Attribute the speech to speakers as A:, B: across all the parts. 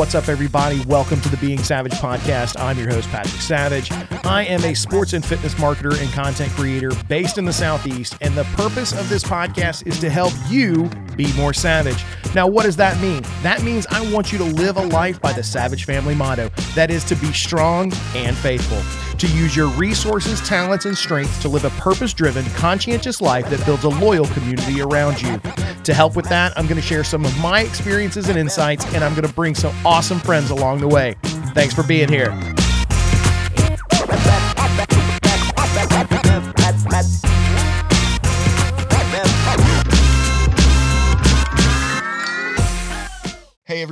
A: What's up, everybody? Welcome to the Being Savage podcast. I'm your host, Patrick Savage. I am a sports and fitness marketer and content creator based in the Southeast, and the purpose of this podcast is to help you be more savage. Now, what does that mean? That means I want you to live a life by the Savage family motto that is to be strong and faithful, to use your resources, talents, and strengths to live a purpose driven, conscientious life that builds a loyal community around you. To help with that, I'm going to share some of my experiences and insights, and I'm going to bring some awesome friends along the way. Thanks for being here.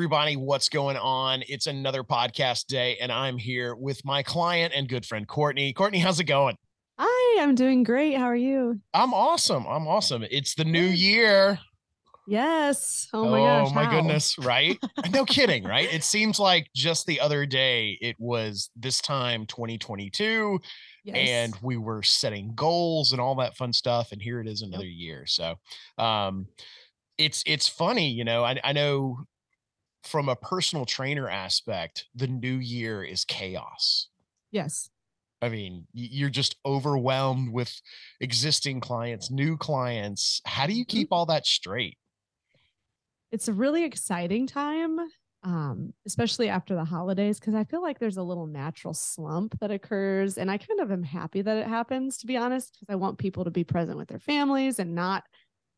A: Everybody, what's going on? It's another podcast day, and I'm here with my client and good friend, Courtney. Courtney, how's it going?
B: Hi, I'm doing great. How are you?
A: I'm awesome. I'm awesome. It's the new year.
B: Yes. Oh my gosh.
A: Oh my
B: how?
A: goodness, right? no kidding, right? It seems like just the other day it was this time 2022
B: Yes.
A: and we were setting goals and all that fun stuff and here it is another year. So um it's it's funny, you know. I I know from a personal trainer aspect, the new year is chaos.
B: yes.
A: I mean, you're just overwhelmed with existing clients, new clients. How do you
B: Mhm.
A: keep all that straight?
B: It's a really exciting time, um, especially after the holidays, because I feel like there's a little natural slump that occurs. And I kind of am happy that it happens, to be honest, because I want people to be present with their families and not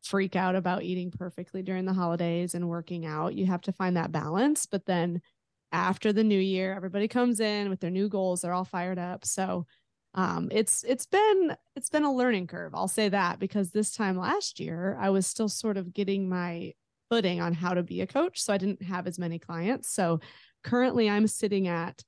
B: freak out about eating perfectly during the holidays and working out. You have to find that balance. But then after the new year, everybody comes in with their new goals. They're all fired up. So um it's it's been it's been a learning curve i'll say that because this time last year i was still sort of getting my footing on how to be a coach so i didn't have as many clients so currently i'm sitting at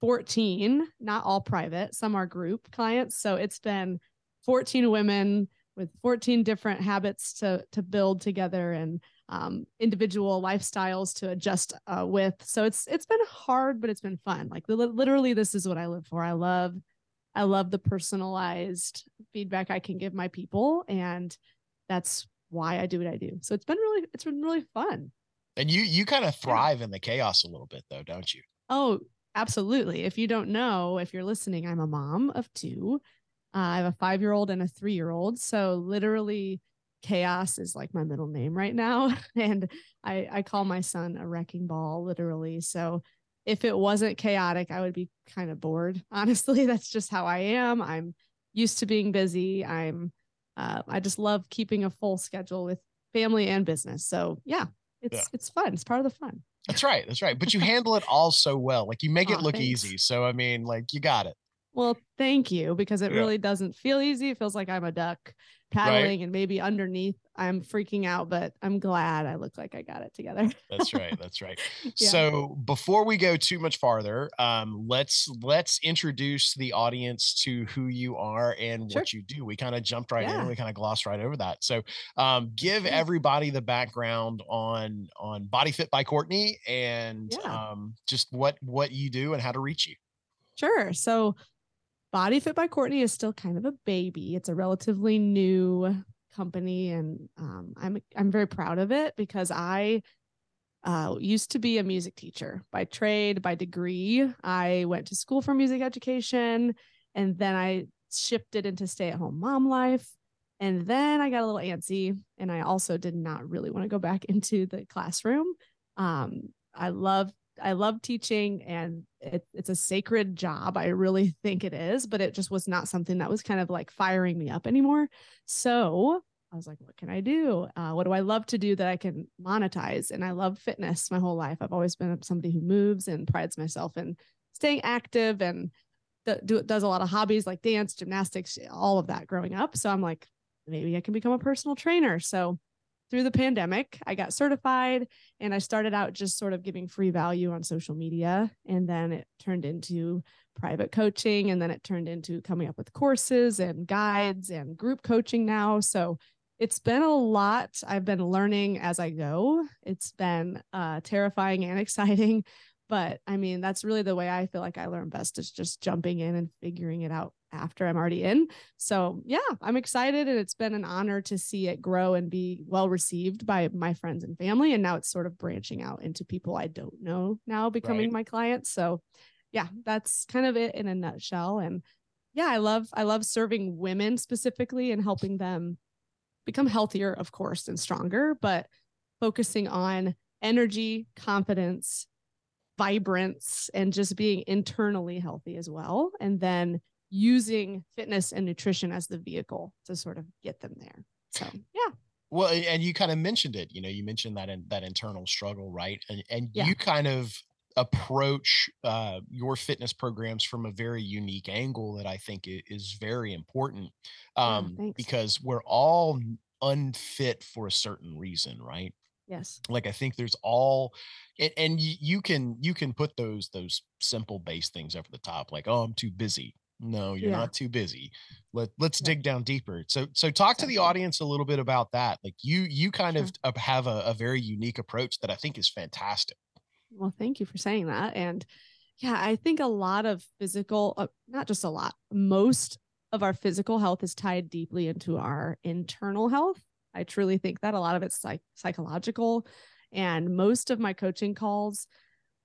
B: 14 not all private some are group clients so it's been 14 women with 14 different habits to to build together and um, individual lifestyles to adjust uh, with so it's it's been hard but it's been fun like literally this is what i live for i love I love the personalized feedback I can give my people and that's why I do what I do. So it's been really it's been really fun.
A: And you you kind of thrive in the chaos a little bit though, don't you?
B: Oh, absolutely. If you don't know, if you're listening, I'm a mom of two. Uh, I have a 5-year-old and a 3-year-old. So literally chaos is like my middle name right now and I I call my son a wrecking ball literally. So if it wasn't chaotic, I would be kind of bored. Honestly, that's just how I am. I'm used to being busy. I'm uh, I just love keeping a full schedule with family and business. So yeah, it's
A: Yeah.
B: it's fun. It's part of the fun.
A: That's right. That's right. But you handle it all so well. Like you make it
B: Aw,
A: look
B: thanks.
A: easy. So I mean, like you got it.
B: Well, thank you because it
A: Yeah.
B: really doesn't feel easy. It feels like I'm a duck paddling and maybe underneath I'm freaking out, but I'm glad I look like I got it together.
A: That's right. That's right.
B: Yeah.
A: So before we go too much farther, um, let's let's introduce the audience to who you are and
B: Sure.
A: what you do. We kind of jumped right
B: Yeah.
A: in. We kind of glossed right over that. So um, give everybody the background on on Body Fit by Courtney and um, just what what you do and how to reach you.
B: Sure. So Body Fit by Courtney is still kind of a baby. It's a relatively new company and um, I'm I'm very proud of it because I uh, used to be a music teacher by trade, by degree. I went to school for music education and then I shifted into stay-at-home mom life. And then I got a little antsy and I also did not really want to go back into the classroom. Um, I love I love teaching and it, it's a sacred job. I really think it is, but it just was not something that was kind of like firing me up anymore. So I was like, what can I do? Uh, what do I love to do that I can monetize? And I love fitness my whole life. I've always been somebody who moves and prides myself in staying active and th- do, does a lot of hobbies like dance, gymnastics, all of that growing up. So I'm like, maybe I can become a personal trainer. So through the pandemic, I got certified and I started out just sort of giving free value on social media. And then it turned into private coaching. And then it turned into coming up with courses and guides and group coaching now. So it's been a lot. I've been learning as I go. It's been uh, terrifying and exciting, But I mean, that's really the way I feel like I learn best is just jumping in and figuring it out after I'm already in. So, yeah, I'm excited and it's been an honor to see it grow and be well received by my friends and family. And now it's sort of branching out into people I don't know now becoming right. my clients. So, yeah, that's kind of it in a nutshell. And yeah, I love I love serving women specifically and helping them become healthier, of course, and stronger, but focusing on energy, confidence, vibrance, and just being internally healthy as well. And then using fitness and nutrition as the vehicle to sort of get them there. So, yeah.
A: Well, and you kind of mentioned it, you know, you mentioned that in that internal struggle, right? And and yeah. you kind of approach uh, your fitness programs from a very unique angle that I think is very important um, yeah, because we're all unfit for a certain reason, right?
B: Yes.
A: Like I think there's all, and, and you, you can you can put those those simple base things over the top, like oh I'm too busy. No, you're yeah. not too busy. Let let's yeah. dig down deeper. So so talk exactly. to the audience a little bit about that. Like you you kind sure. of have a, a very unique approach that I think is fantastic.
B: Well, thank you for saying that. And yeah, I think a lot of physical, uh, not just a lot, most of our physical health is tied deeply into our internal health. I truly think that a lot of it's like psychological. And most of my coaching calls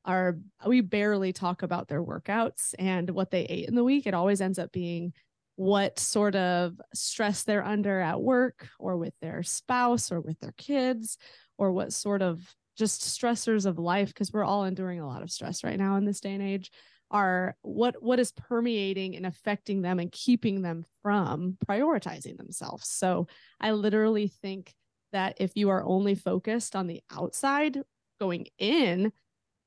B: are, we barely talk about their workouts and what they ate in the week. It always ends up being what sort of stress they're under at work or with their spouse or with their kids or what sort of just stressors of life because we're all enduring a lot of stress right now in this day and age are what what is permeating and affecting them and keeping them from prioritizing themselves so i literally think that if you are only focused on the outside going in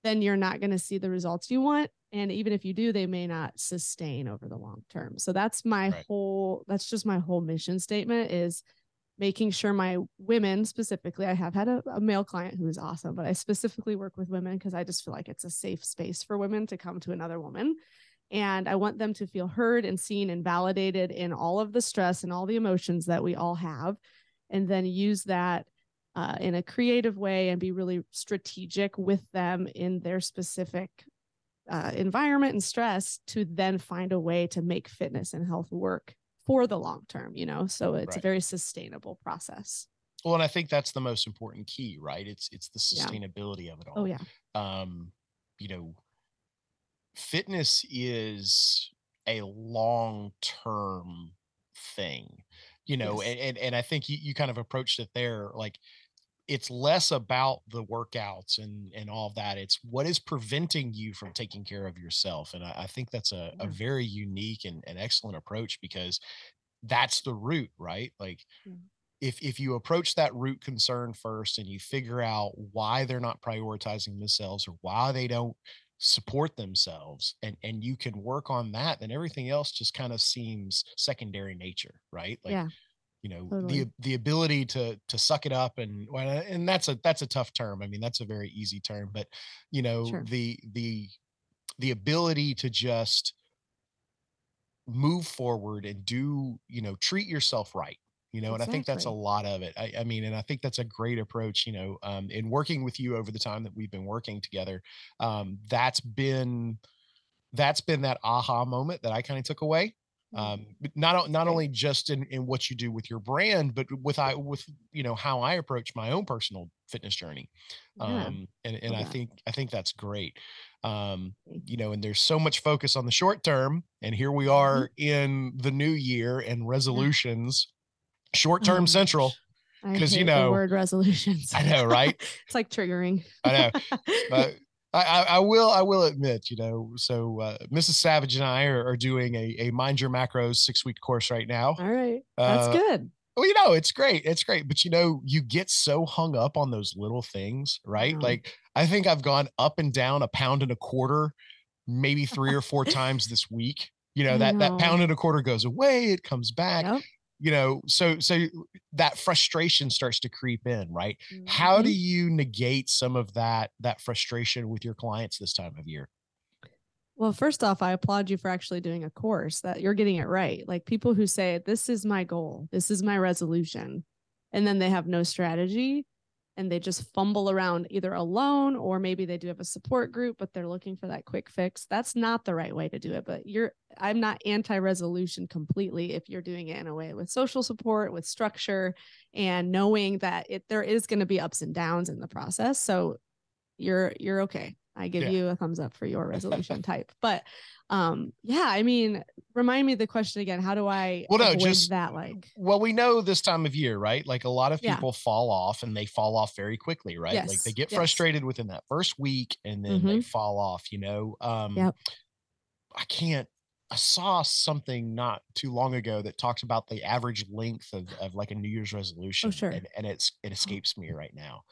B: then you're not going to see the results you want and even if you do they may not sustain over the long term so that's my right. whole that's just my whole mission statement is making sure my women specifically i have had a, a male client who is awesome but i specifically work with women because i just feel like it's a safe space for women to come to another woman and i want them to feel heard and seen and validated in all of the stress and all the emotions that we all have and then use that uh, in a creative way and be really strategic with them in their specific uh, environment and stress to then find a way to make fitness and health work for the long term, you know? So it's right. a very sustainable process.
A: Well, and I think that's the most important key, right? It's it's the sustainability yeah. of it
B: oh, all. Oh yeah.
A: Um, you know, fitness is a long-term thing, you know, yes. and, and and I think you, you kind of approached it there like it's less about the workouts and and all of that it's what is preventing you from taking care of yourself and i, I think that's a, yeah. a very unique and, and excellent approach because that's the root right like yeah. if if you approach that root concern first and you figure out why they're not prioritizing themselves or why they don't support themselves and and you can work on that then everything else just kind of seems secondary nature right like
B: yeah
A: you know totally. the the ability to to suck it up and and that's a that's a tough term i mean that's a very easy term but you know sure. the the the ability to just move forward and do you know treat yourself right you know exactly. and i think that's a lot of it I, I, mean and i think that's a great approach you know um in working with you over the time that we've been working together um that's been that's been that aha moment that i kind of took away. Um not not only just in in what you do with your brand but with i with you know how i approach my own personal fitness journey yeah. um and and yeah. i think i think that's great um you know and there's so much focus on the short term and here we mm-hmm. are mm-hmm. in the new year and resolutions short term oh, central
B: because you know word resolutions
A: i know right
B: it's like triggering
A: i know but I, I, will I will admit, you know, so uh, Mrs. Savage and I are, are, doing a, a mind your macros six week course right now.
B: All right. That's uh, good.
A: Well, you know, it's great. It's great. But you know, you get so hung up on those little things, right? Mm-hmm. Like I think I've gone up and down a pound and a quarter, maybe three or four times this week. You know, that that pound and a quarter goes away, it comes back. Yep you know so so that frustration starts to creep in right mm-hmm. how do mm-hmm. you negate some of that that frustration with your clients this time of year
B: well first off i applaud you for actually doing a course that you're getting it right like people who say this is my goal this is my resolution and then they have no strategy and they just fumble around either alone or maybe they do have a support group but they're looking for that quick fix. That's not the right way to do it but you're i'm not anti-resolution completely if you're doing it in a way with social support with structure and knowing that it there is going to be ups and downs in the process. So you're you're okay i give yeah. you a thumbs up for your resolution type but um yeah i mean remind me the question again how do i
A: well no just
B: that like
A: well we know this time of year right like a lot of people yeah. fall off and they fall off very quickly right yes. like they get yes. frustrated within that first week and then mm-hmm. they fall off you know um yep. i can't I saw something not too long ago that talks about the average length of, of like a New Year's oh, resolution.
B: Oh, sure.
A: And, and it's it escapes me right now.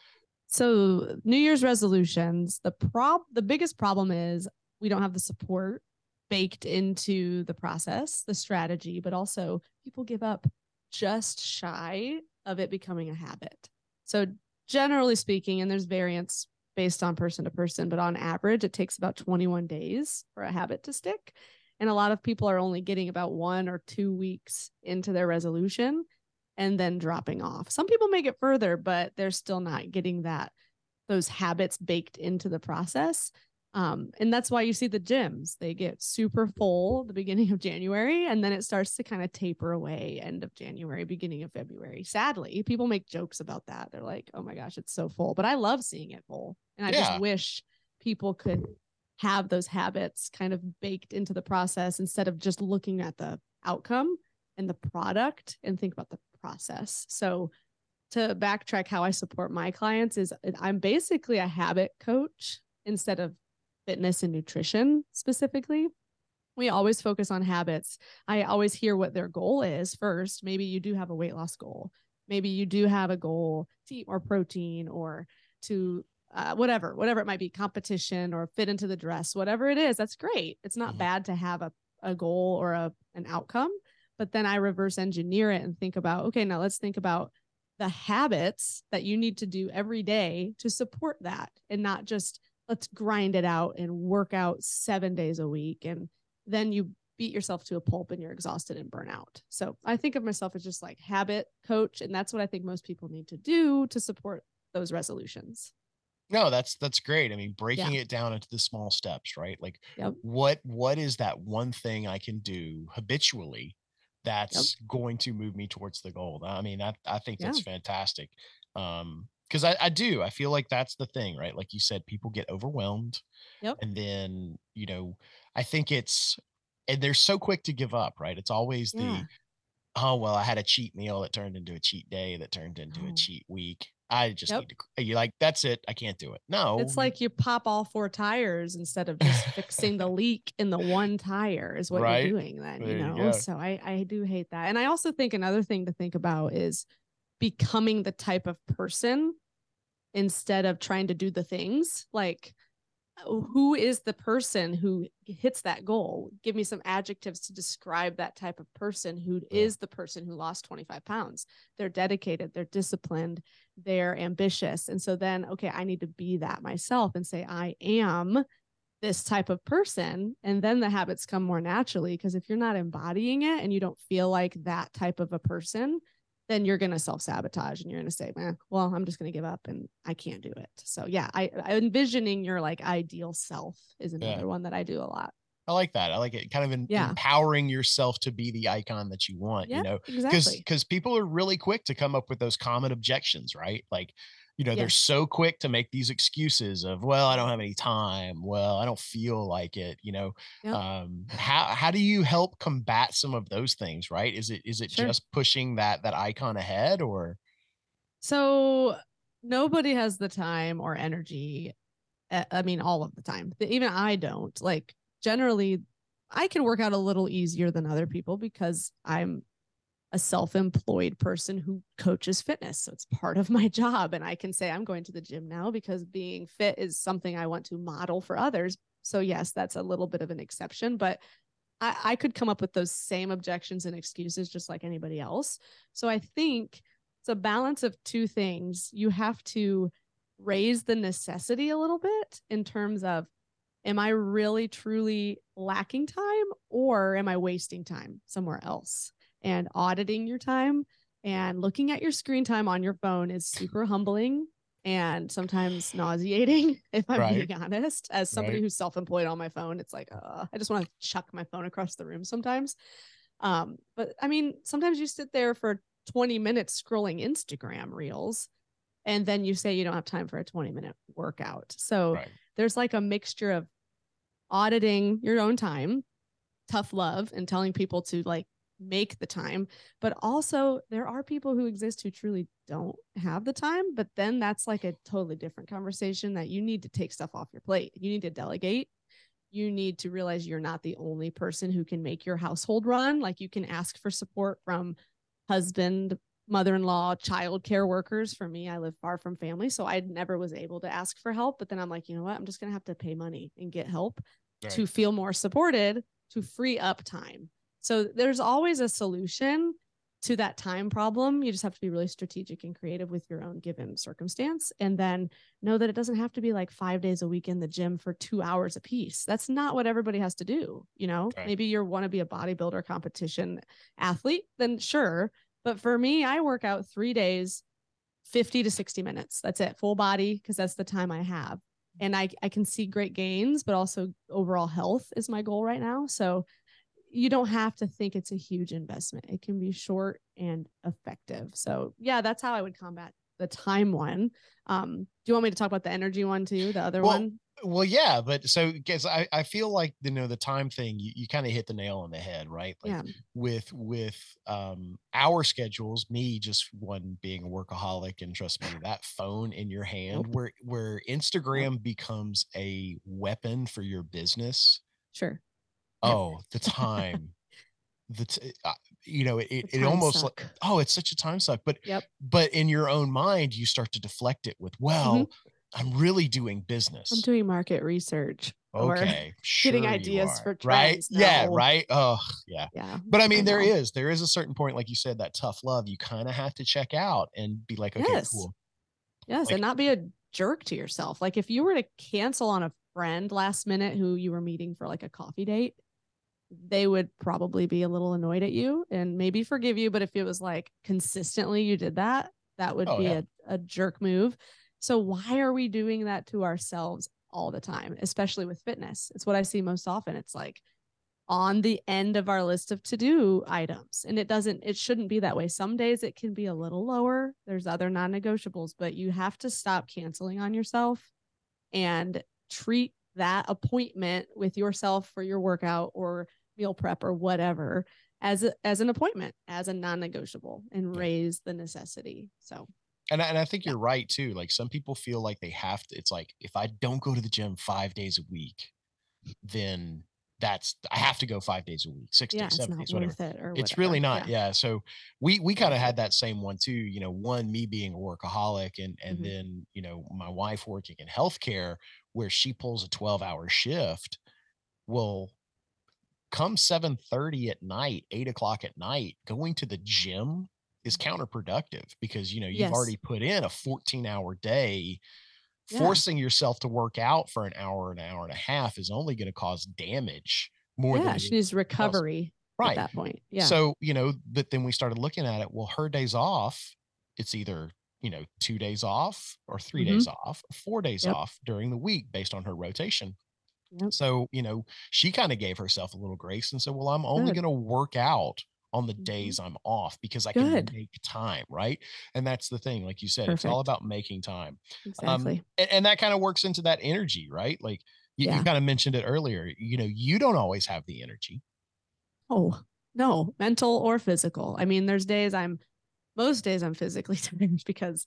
B: So New Year's resolutions, the prob the biggest problem is we don't have the support baked into the process, the strategy, but also people give up just shy of it becoming a habit. So, generally speaking, and there's variance based on person to person, but on average, it takes about 21 days for a habit to stick. And a lot of people are only getting about one or two weeks into their resolution and then dropping off. Some people make it further, but they're still not getting that those habits baked into the process. Um, and that's why you see the gyms, they get super full the beginning of January, and then it starts to kind of taper away end of January, beginning of February. Sadly, people make jokes about that. They're like, oh my gosh, it's so full. But I love seeing it full. And I yeah. just wish people could have those habits kind of baked into the process instead of just looking at the outcome and the product and think about the process. So to backtrack how I support my clients is I'm basically a habit coach instead of fitness and nutrition specifically. We always focus on habits. I always hear what their goal is first. Maybe you do have a weight loss goal. Maybe you do have a goal to eat more protein or to uh, whatever, whatever it might be, competition or fit into the dress, whatever it is, that's great. It's not mm-hmm. bad to have a, a goal or a, an outcome. But then I reverse engineer it and think about, okay, now let's think about the habits that you need to do every day to support that and not just let's grind it out and work out seven days a week. And then you beat yourself to a pulp and you're exhausted and burn out. So I think of myself as just like habit coach. And that's what I think most people need to do to support those resolutions.
A: No, that's that's great. I mean, breaking yeah. it down into the small steps, right? Like yep. what what is that one thing I can do habitually that's yep. going to move me towards the goal? I mean, that I think that's yeah. fantastic. Um, because I, I do i feel like that's the thing right like you said people get overwhelmed
B: yep.
A: and then you know i think it's and they're so quick to give up right it's always yeah. the oh well i had a cheat meal that turned into a cheat day that turned into oh. a cheat week i just yep. need to you like that's it i can't do it no
B: it's like you pop all four tires instead of just fixing the leak in the one tire is what right? you're doing then there you know you so i i do hate that and i also think another thing to think about is becoming the type of person instead of trying to do the things like Oh, who is the person who hits that goal? Give me some adjectives to describe that type of person Who is the person who lost 25 pounds. They're dedicated they're disciplined they're ambitious. And so then okay i need to be that myself and say i am this type of person. And then the habits come more naturally because if you're not embodying it and you don't feel like that type of a person then you're going to self sabotage and you're going to say, man, well, I'm just going to give up and I can't do it. So yeah, I, I envisioning your like ideal self is another yeah. one that I do a lot.
A: I like that. I like it. Kind of in, yeah. empowering yourself to be the icon that you want, yeah, you know, because,
B: exactly.
A: because people are really quick to come up with those common objections, right? Like, you know, yes. they're so quick to make these excuses of, well, I don't have any time. Well, I don't feel like it, you know. Yep. Um, how how do you help combat some of those things, right? Is it is it sure. just pushing that that icon ahead or
B: so nobody has the time or energy. I mean, all of the time. Even I don't. Like generally I can work out a little easier than other people because I'm a self-employed person who coaches fitness. So it's part of my job. And i can say i'm going to the gym now because being fit is something i want to model for others. So yes that's a little bit of an exception but I, I could come up with those same objections and excuses just like anybody else. So i think it's a balance of two things. You have to raise the necessity a little bit in terms of am i really truly lacking time or am i wasting time somewhere else and auditing your time and looking at your screen time on your phone is super humbling and sometimes nauseating, if I'm
A: Right.
B: being honest. As somebody
A: Right.
B: who's self-employed on my phone, it's like, uh, I just want to chuck my phone across the room sometimes. Um, but I mean, sometimes you sit there for 20 minutes scrolling Instagram reels, and then you say you don't have time for a 20 minute workout. So
A: Right.
B: there's like a mixture of auditing your own time, tough love, and telling people to like make the time. But also, there are people who exist who truly don't have the time. But then that's like a totally different conversation that you need to take stuff off your plate. You need to delegate. You need to realize you're not the only person who can make your household run. Like you can ask for support from husband, mother-in-law, child care workers. For me, I live far from family, so I never was able to ask for help. But then I'm like, you know what? I'm just gonna have to pay money and get help
A: Right.
B: to feel more supported to free up time. So there's always a solution to that time problem. You just have to be really strategic and creative with your own given circumstance. And then know that it doesn't have to be like five days a week in the gym for two hours a piece. That's not what everybody has to do. You know,
A: Right.
B: maybe you want to be a bodybuilder competition athlete, then sure. But for me, I work out three days, 50 to 60 minutes. That's it, full body, because that's the time I have. And I, I can see great gains, but also overall health is my goal right now. So you don't have to think it's a huge investment. It can be short and effective. So yeah, that's how I would combat the time one. Um, do you want me to talk about the energy one too? The other
A: Well,
B: one?
A: Well, yeah, but so guess I, I feel like you know the time thing you, you kind of hit the nail on the head, right? Like
B: Yeah.
A: with with um our schedules, me just one being a workaholic and trust me, that phone in your hand
B: Nope.
A: where where Instagram becomes a weapon for your business.
B: Sure.
A: Oh, the time. the t- uh, you know it, it, it almost like oh it's such a time suck but
B: Yep.
A: but in your own mind you start to deflect it with well i'm really doing business
B: Mm-hmm. I'm doing market research. or-
A: okay
B: getting
A: sure you
B: ideas for
A: right
B: trends.
A: yeah
B: No.
A: right oh yeah
B: Yeah.
A: but i mean there
B: know.
A: is there is a certain point like you said that tough love you kind of have to check out and be like okay
B: Yes.
A: cool
B: Yes,
A: Like-
B: and not be a jerk to yourself. Like if you were to cancel on a friend last minute who you were meeting for like a coffee date, they would probably be a little annoyed at you and maybe forgive you. But if it was like consistently you did that, that would
A: Oh,
B: be
A: yeah.
B: a, a jerk move. So why are we doing that to ourselves all the time, especially with fitness? It's what I see most often. It's like on the end of our list of to-do items and it doesn't it shouldn't be that way some days it can be a little lower there's other non-negotiables but you have to stop canceling on yourself and treat that appointment with yourself for your workout or meal prep or whatever as a, as an appointment as a non-negotiable and raise the necessity so
A: and I, and I think you're right too like some people feel like they have to it's like if i don't go to the gym five days a week then that's i have to go five days a week six
B: yeah
A: days seven days whatever
B: it
A: it's
B: whatever.
A: really not
B: yeah.
A: yeah, so we we kind of had that same one too you know one me being a workaholic and and
B: Mhm.
A: then you know my wife working in healthcare where she pulls a 12 hour shift well come 7 30 at night 8 o'clock at night going to the gym is counterproductive because you know you've
B: Yes.
A: already put in a 14 hour day
B: Yeah.
A: forcing yourself to work out for an hour an hour and a half is only going to cause damage more
B: yeah
A: than
B: she needs recovery
A: right
B: at that point yeah
A: so, you know, but then we started looking at it. Well, her days off, it's either, you know, two days off or 3
B: Mhm.
A: days off four days
B: Yep.
A: off during the week based on her rotation.
B: Yep.
A: So, you know, she kind of gave herself a little grace and said, well, I'm only going to work out on the
B: Mhm.
A: days I'm off because I
B: Good.
A: can make time. Right. And that's the thing. Like you said, it's all about making time.
B: exactly
A: Um, and, and that kind of works into that energy, right? Like you,
B: Yeah.
A: you kind of mentioned it earlier. You know, you don't always have the energy.
B: Oh, no, mental or physical. I mean, there's days I'm, most days I'm physically tired because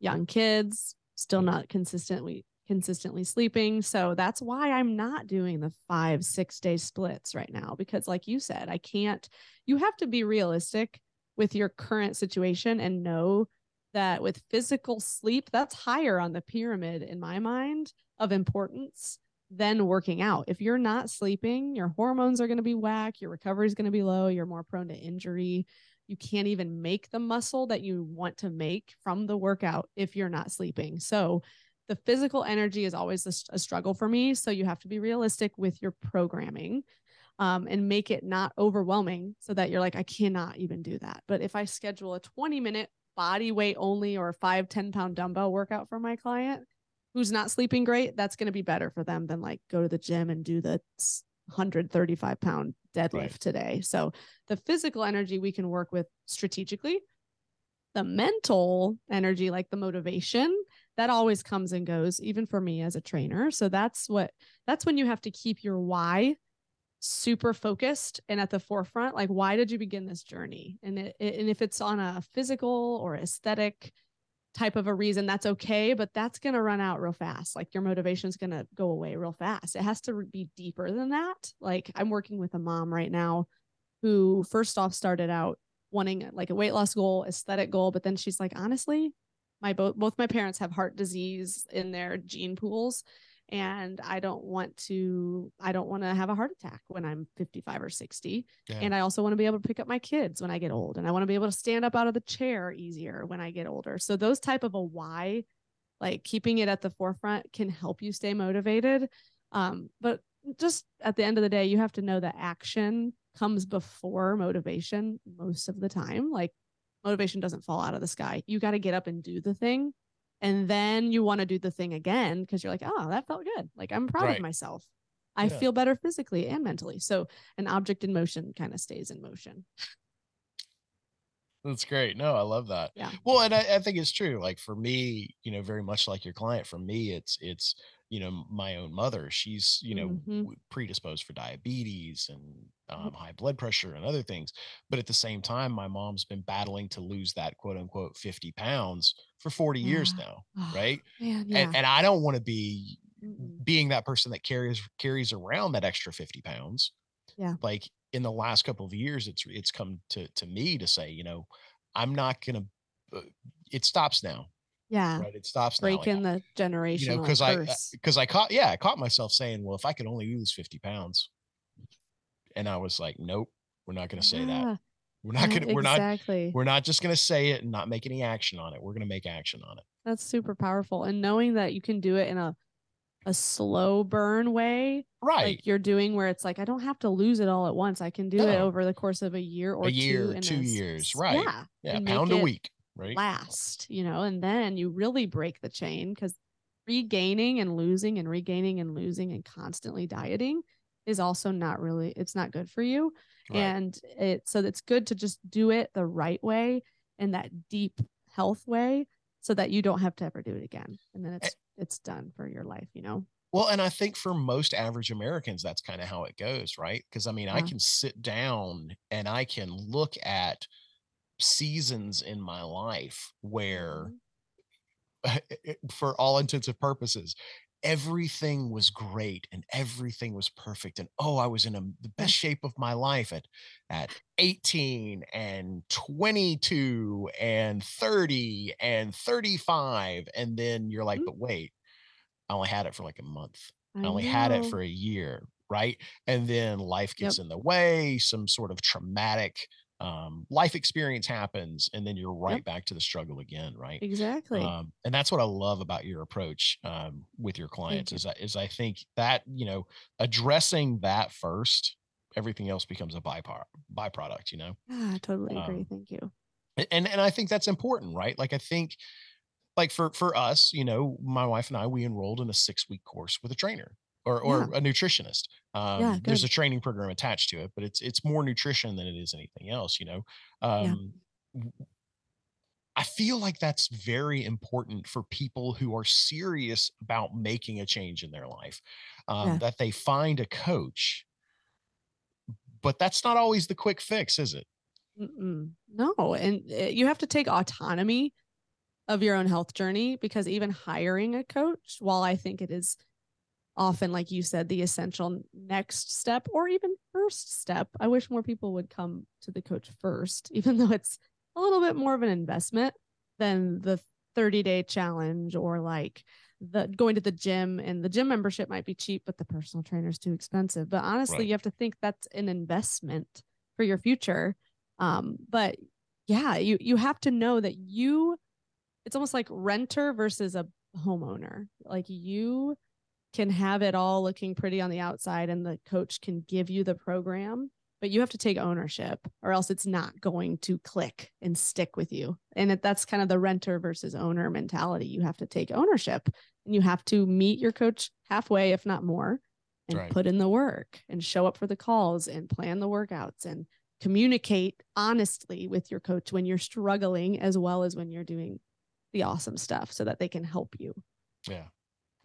B: young kids, still not consistently consistently sleeping. So that's why I'm not doing the five, six day splits right now. Because like you said, I can't, you have to be realistic with your current situation and know that with physical sleep, that's higher on the pyramid in my mind of importance than working out. If you're not sleeping, your hormones are going to be whack, your recovery is going to be low, you're more prone to injury. You can't even make the muscle that you want to make from the workout if you're not sleeping. So, the physical energy is always a struggle for me. So, you have to be realistic with your programming um, and make it not overwhelming so that you're like, I cannot even do that. But if I schedule a 20 minute body weight only or five, 10 pound dumbbell workout for my client who's not sleeping great, that's going to be better for them than like go to the gym and do the 135 pound deadlift right. today. So the physical energy we can work with strategically. The mental energy, like the motivation, that always comes and goes, even for me as a trainer. So that's what that's when you have to keep your why super focused and at the forefront. Like why did you begin this journey? And it, and if it's on a physical or aesthetic type of a reason that's okay but that's going to run out real fast. Like your motivation is going to go away real fast. It has to be deeper than that. Like i'm working with a mom right now who first off started out wanting like a weight loss goal aesthetic goal but then she's like honestly my both both my parents have heart disease in their gene pools and I don't want to I don't want to have a heart attack when I'm 55 or 60 yeah. and I also want to be able to pick up my kids when I get old and I want to be able to stand up out of the chair easier when I get older. So those type of a why like keeping it at the forefront can help you stay motivated. Um, but just at the end of the day you have to know that action comes before motivation most of the time. Like motivation doesn't fall out of the sky. You got to get up and do the thing. And then you want to do the thing again because you're like oh that felt good. Like i'm proud right. of myself. I yeah. feel better physically and mentally. So an object in motion kind of stays in motion.
A: That's great. No i love that.
B: Yeah.
A: Well and I, I think it's true. Like for me you know very much like your client for me it's it's you know my own mother she's you know mm-hmm. predisposed for diabetes and um, high blood pressure and other things but at the same time my mom's been battling to lose that quote unquote 50 pounds for 40 yeah. years now oh, right
B: man, yeah.
A: and, and i don't want to be being that person that carries carries around that extra 50 pounds
B: yeah
A: like in the last couple of years it's it's come to to me to say you know i'm not gonna uh, it stops now
B: yeah.
A: Right. It stops
B: breaking now. the generation. You know,
A: because I uh, because I caught yeah, I caught myself saying, well, if I could only lose 50 pounds. And I was like, nope, we're not gonna say yeah. that. We're not gonna we're exactly. not we're not just gonna say it and not make any action on it. We're gonna make action on it.
B: That's super powerful. And knowing that you can do it in a a slow burn way.
A: Right.
B: Like you're doing where it's like, I don't have to lose it all at once. I can do no. it over the course of a year or
A: a year,
B: two,
A: two years. Right. Yeah. Yeah. Pound a week right?
B: last you know and then you really break the chain because regaining and losing and regaining and losing and constantly dieting is also not really it's not good for you. Right. and it so it's good to just do it the right way in that deep health way so that you don't have to ever do it again. And then it's it's done for your life you know?
A: Well and i think for most average americans that's kind of how it goes right? Because i mean yeah. i can sit down and i can look at seasons in my life where mm-hmm. for all intents and purposes everything was great and everything was perfect and oh i was in a, the best shape of my life at at 18 and 22 and 30 and 35 and then you're like mm-hmm. but wait i only had it for like a month i, I only know. had it for a year right and then life gets yep. in the way some sort of traumatic um, life experience happens and then you're right yep. back to the struggle again right?
B: Exactly.
A: Um, and that's what i love about your approach um, with your clients is, I, is i think that you know addressing that first everything else becomes a byproduct byproduct you know?
B: Ah, i totally agree um, thank you.
A: and and i think that's important right? Like i think like for for us you know my wife and i we enrolled in a six week course with a trainer or or yeah. a nutritionist. Um, yeah, there's a training program attached to it, but it's it's more nutrition than it is anything else. You know, um, yeah. I feel like that's very important for people who are serious about making a change in their life. Um. That they find a coach, but that's not always the quick fix, is it?
B: Mm-mm. No, and eh, you have to take autonomy of your own health journey because even hiring a coach, while I think it is often like you said the essential next step or even first step. I wish more people would come to the coach first even though it's a little bit more of an investment than the 30 day challenge or like the going to the gym and the gym membership might be cheap but the personal trainer is too expensive. But honestly right. you have to think that's an investment for your future. Um but yeah you you have to know that you it's almost like renter versus a homeowner. Like you can have it all looking pretty on the outside and the coach can give you the program but you have to take ownership or else it's not going to click and stick with you. And that's kind of the renter versus owner mentality. You have to take ownership and you have to meet your coach halfway, if not more, and right. put in the work and show up for the calls and plan the workouts and communicate honestly with your coach when you're struggling as well as when you're doing the awesome stuff so that they can help you.
A: Yeah.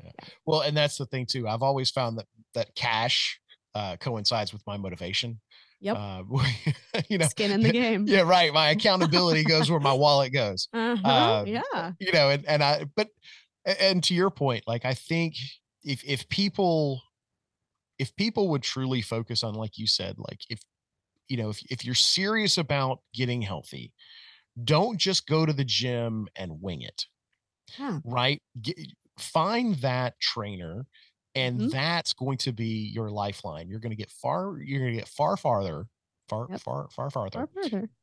A: Yeah. Well, and that's the thing too. I've always found that that cash uh, coincides with my motivation.
B: Yep. Uh,
A: you know,
B: skin in the game.
A: Yeah, right. My accountability goes where my wallet goes.
B: Uh-huh, uh, yeah.
A: You know, and and I, but and to your point, like I think if if people if people would truly focus on, like you said, like if you know, if if you're serious about getting healthy, don't just go to the gym and wing it. Right? Get, find that trainer and mm-hmm. that's going to be your lifeline you're going to get far you're going to get far farther far yep. far far farther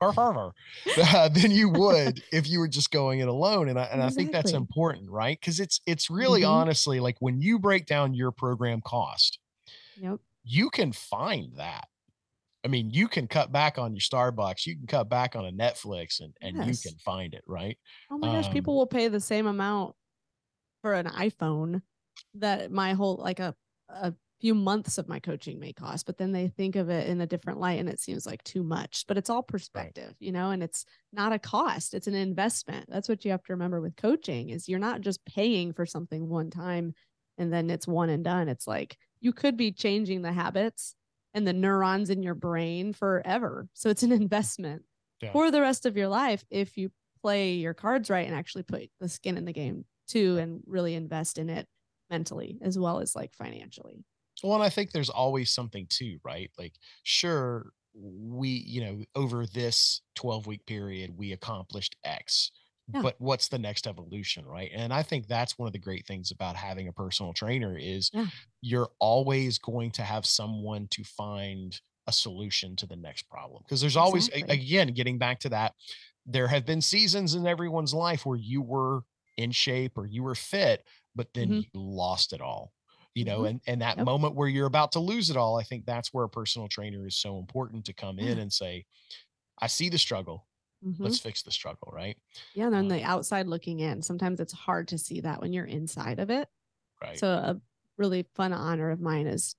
A: far farther uh, than you would if you were just going it alone and i and exactly. i think that's important right because it's it's really mm-hmm. honestly like when you break down your program cost
B: yep
A: you can find that I mean, you can cut back on your Starbucks, you can cut back on a Netflix and, and yes. you can find it, right?
B: Oh my gosh, um, people will pay the same amount for an iPhone that my whole like a a few months of my coaching may cost but then they think of it in a different light and it seems like too much but it's all perspective right. you know and it's not a cost it's an investment that's what you have to remember with coaching is you're not just paying for something one time and then it's one and done it's like you could be changing the habits and the neurons in your brain forever so it's an investment yeah. for the rest of your life if you play your cards right and actually put the skin in the game too and really invest in it mentally as well as like financially.
A: Well, and I think there's always something too, right? Like, sure, we, you know, over this 12 week period, we accomplished X. Yeah. But what's the next evolution, right? And I think that's one of the great things about having a personal trainer is yeah. you're always going to have someone to find a solution to the next problem. Because there's always exactly. again getting back to that, there have been seasons in everyone's life where you were in shape or you were fit, but then mm-hmm. you lost it all you know mm-hmm. and and that yep. moment where you're about to lose it all i think that's where a personal trainer is so important to come in and say i see the struggle mm-hmm. let's fix the struggle right
B: yeah and then um, the outside looking in sometimes it's hard to see that when you're inside of it
A: right
B: so a really fun honor of mine is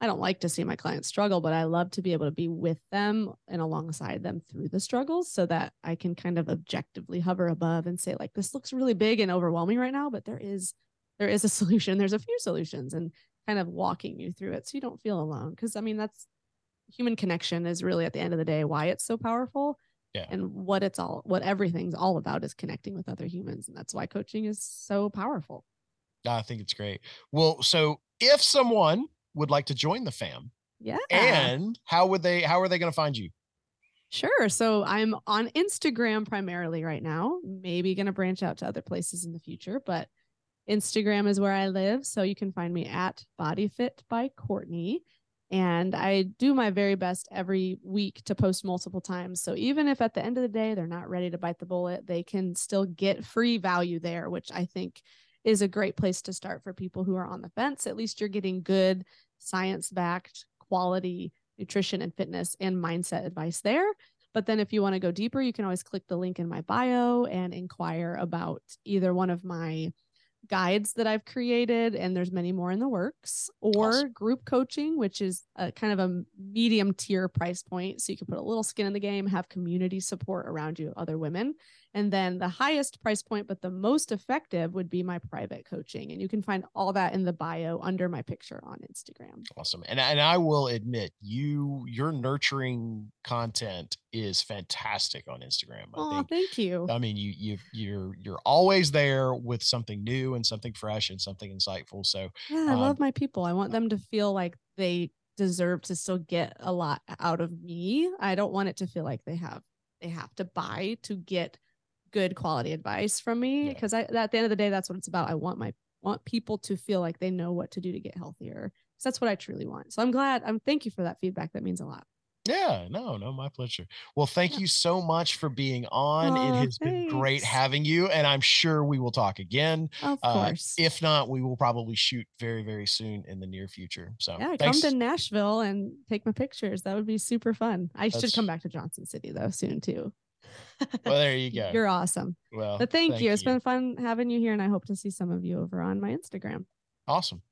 B: I don't like to see my clients struggle, but I love to be able to be with them and alongside them through the struggles so that I can kind of objectively hover above and say, like, this looks really big and overwhelming right now, but there is there is a solution. There's a few solutions and kind of walking you through it so you don't feel alone. Cause I mean, that's human connection is really at the end of the day why it's so powerful.
A: Yeah.
B: And what it's all, what everything's all about is connecting with other humans. And that's why coaching is so powerful.
A: I think it's great. Well, so if someone would like to join the fam,
B: yeah.
A: And how would they, how are they going to find you?
B: Sure. So I'm on Instagram primarily right now, maybe going to branch out to other places in the future, but Instagram is where I live. So you can find me at BodyFit by Courtney. And I do my very best every week to post multiple times. So even if at the end of the day they're not ready to bite the bullet, they can still get free value there, which I think is a great place to start for people who are on the fence. At least you're getting good science backed quality nutrition and fitness and mindset advice there. But then if you want to go deeper, you can always click the link in my bio and inquire about either one of my guides that I've created, and there's many more in the works, or group coaching, which is a kind of a medium tier price point. So you can put a little skin in the game, have community support around you, other women. And then the highest price point, but the most effective would be my private coaching. And you can find all that in the bio under my picture on Instagram.
A: Awesome. And, and I will admit, you your nurturing content is fantastic on Instagram.
B: Oh, thank you.
A: I mean, you you you're you're always there with something new and something fresh and something insightful. So
B: yeah, I um, love my people. I want them to feel like they deserve to still get a lot out of me. I don't want it to feel like they have they have to buy to get good quality advice from me because yeah. At the end of the day that's what it's about. I want my want people to feel like they know what to do to get healthier. So that's what I truly want. So I'm glad. I'm thank you for that feedback. That means a lot.
A: Yeah, no, no, my pleasure. Well, thank you so much for being on.
B: Aw,
A: it has been great having you, and I'm sure we will talk again.
B: Of
A: Uh,
B: course.
A: if not, we will probably shoot very, very soon in the near future. So
B: yeah,
A: thanks.
B: come to Nashville and take my pictures. That would be super fun. I should come back to Johnson City though soon too.
A: Well, there you go.
B: You're awesome.
A: well,
B: But thank, you. It's been fun having you here, and I hope to see some of you over on my Instagram.
A: awesome.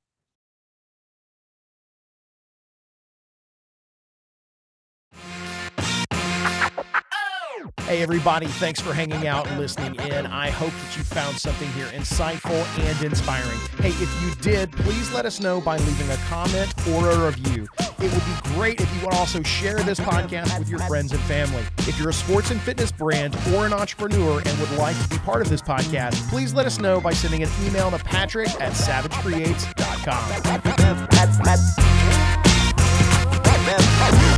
A: Hey, everybody, thanks for hanging out and listening in. I hope that you found something here insightful and inspiring. Hey, if you did, please let us know by leaving a comment or a review. It would be great if you would also share this podcast with your friends and family. If you're a sports and fitness brand or an entrepreneur and would like to be part of this podcast, please let us know by sending an email to patrick at savagecreates.com.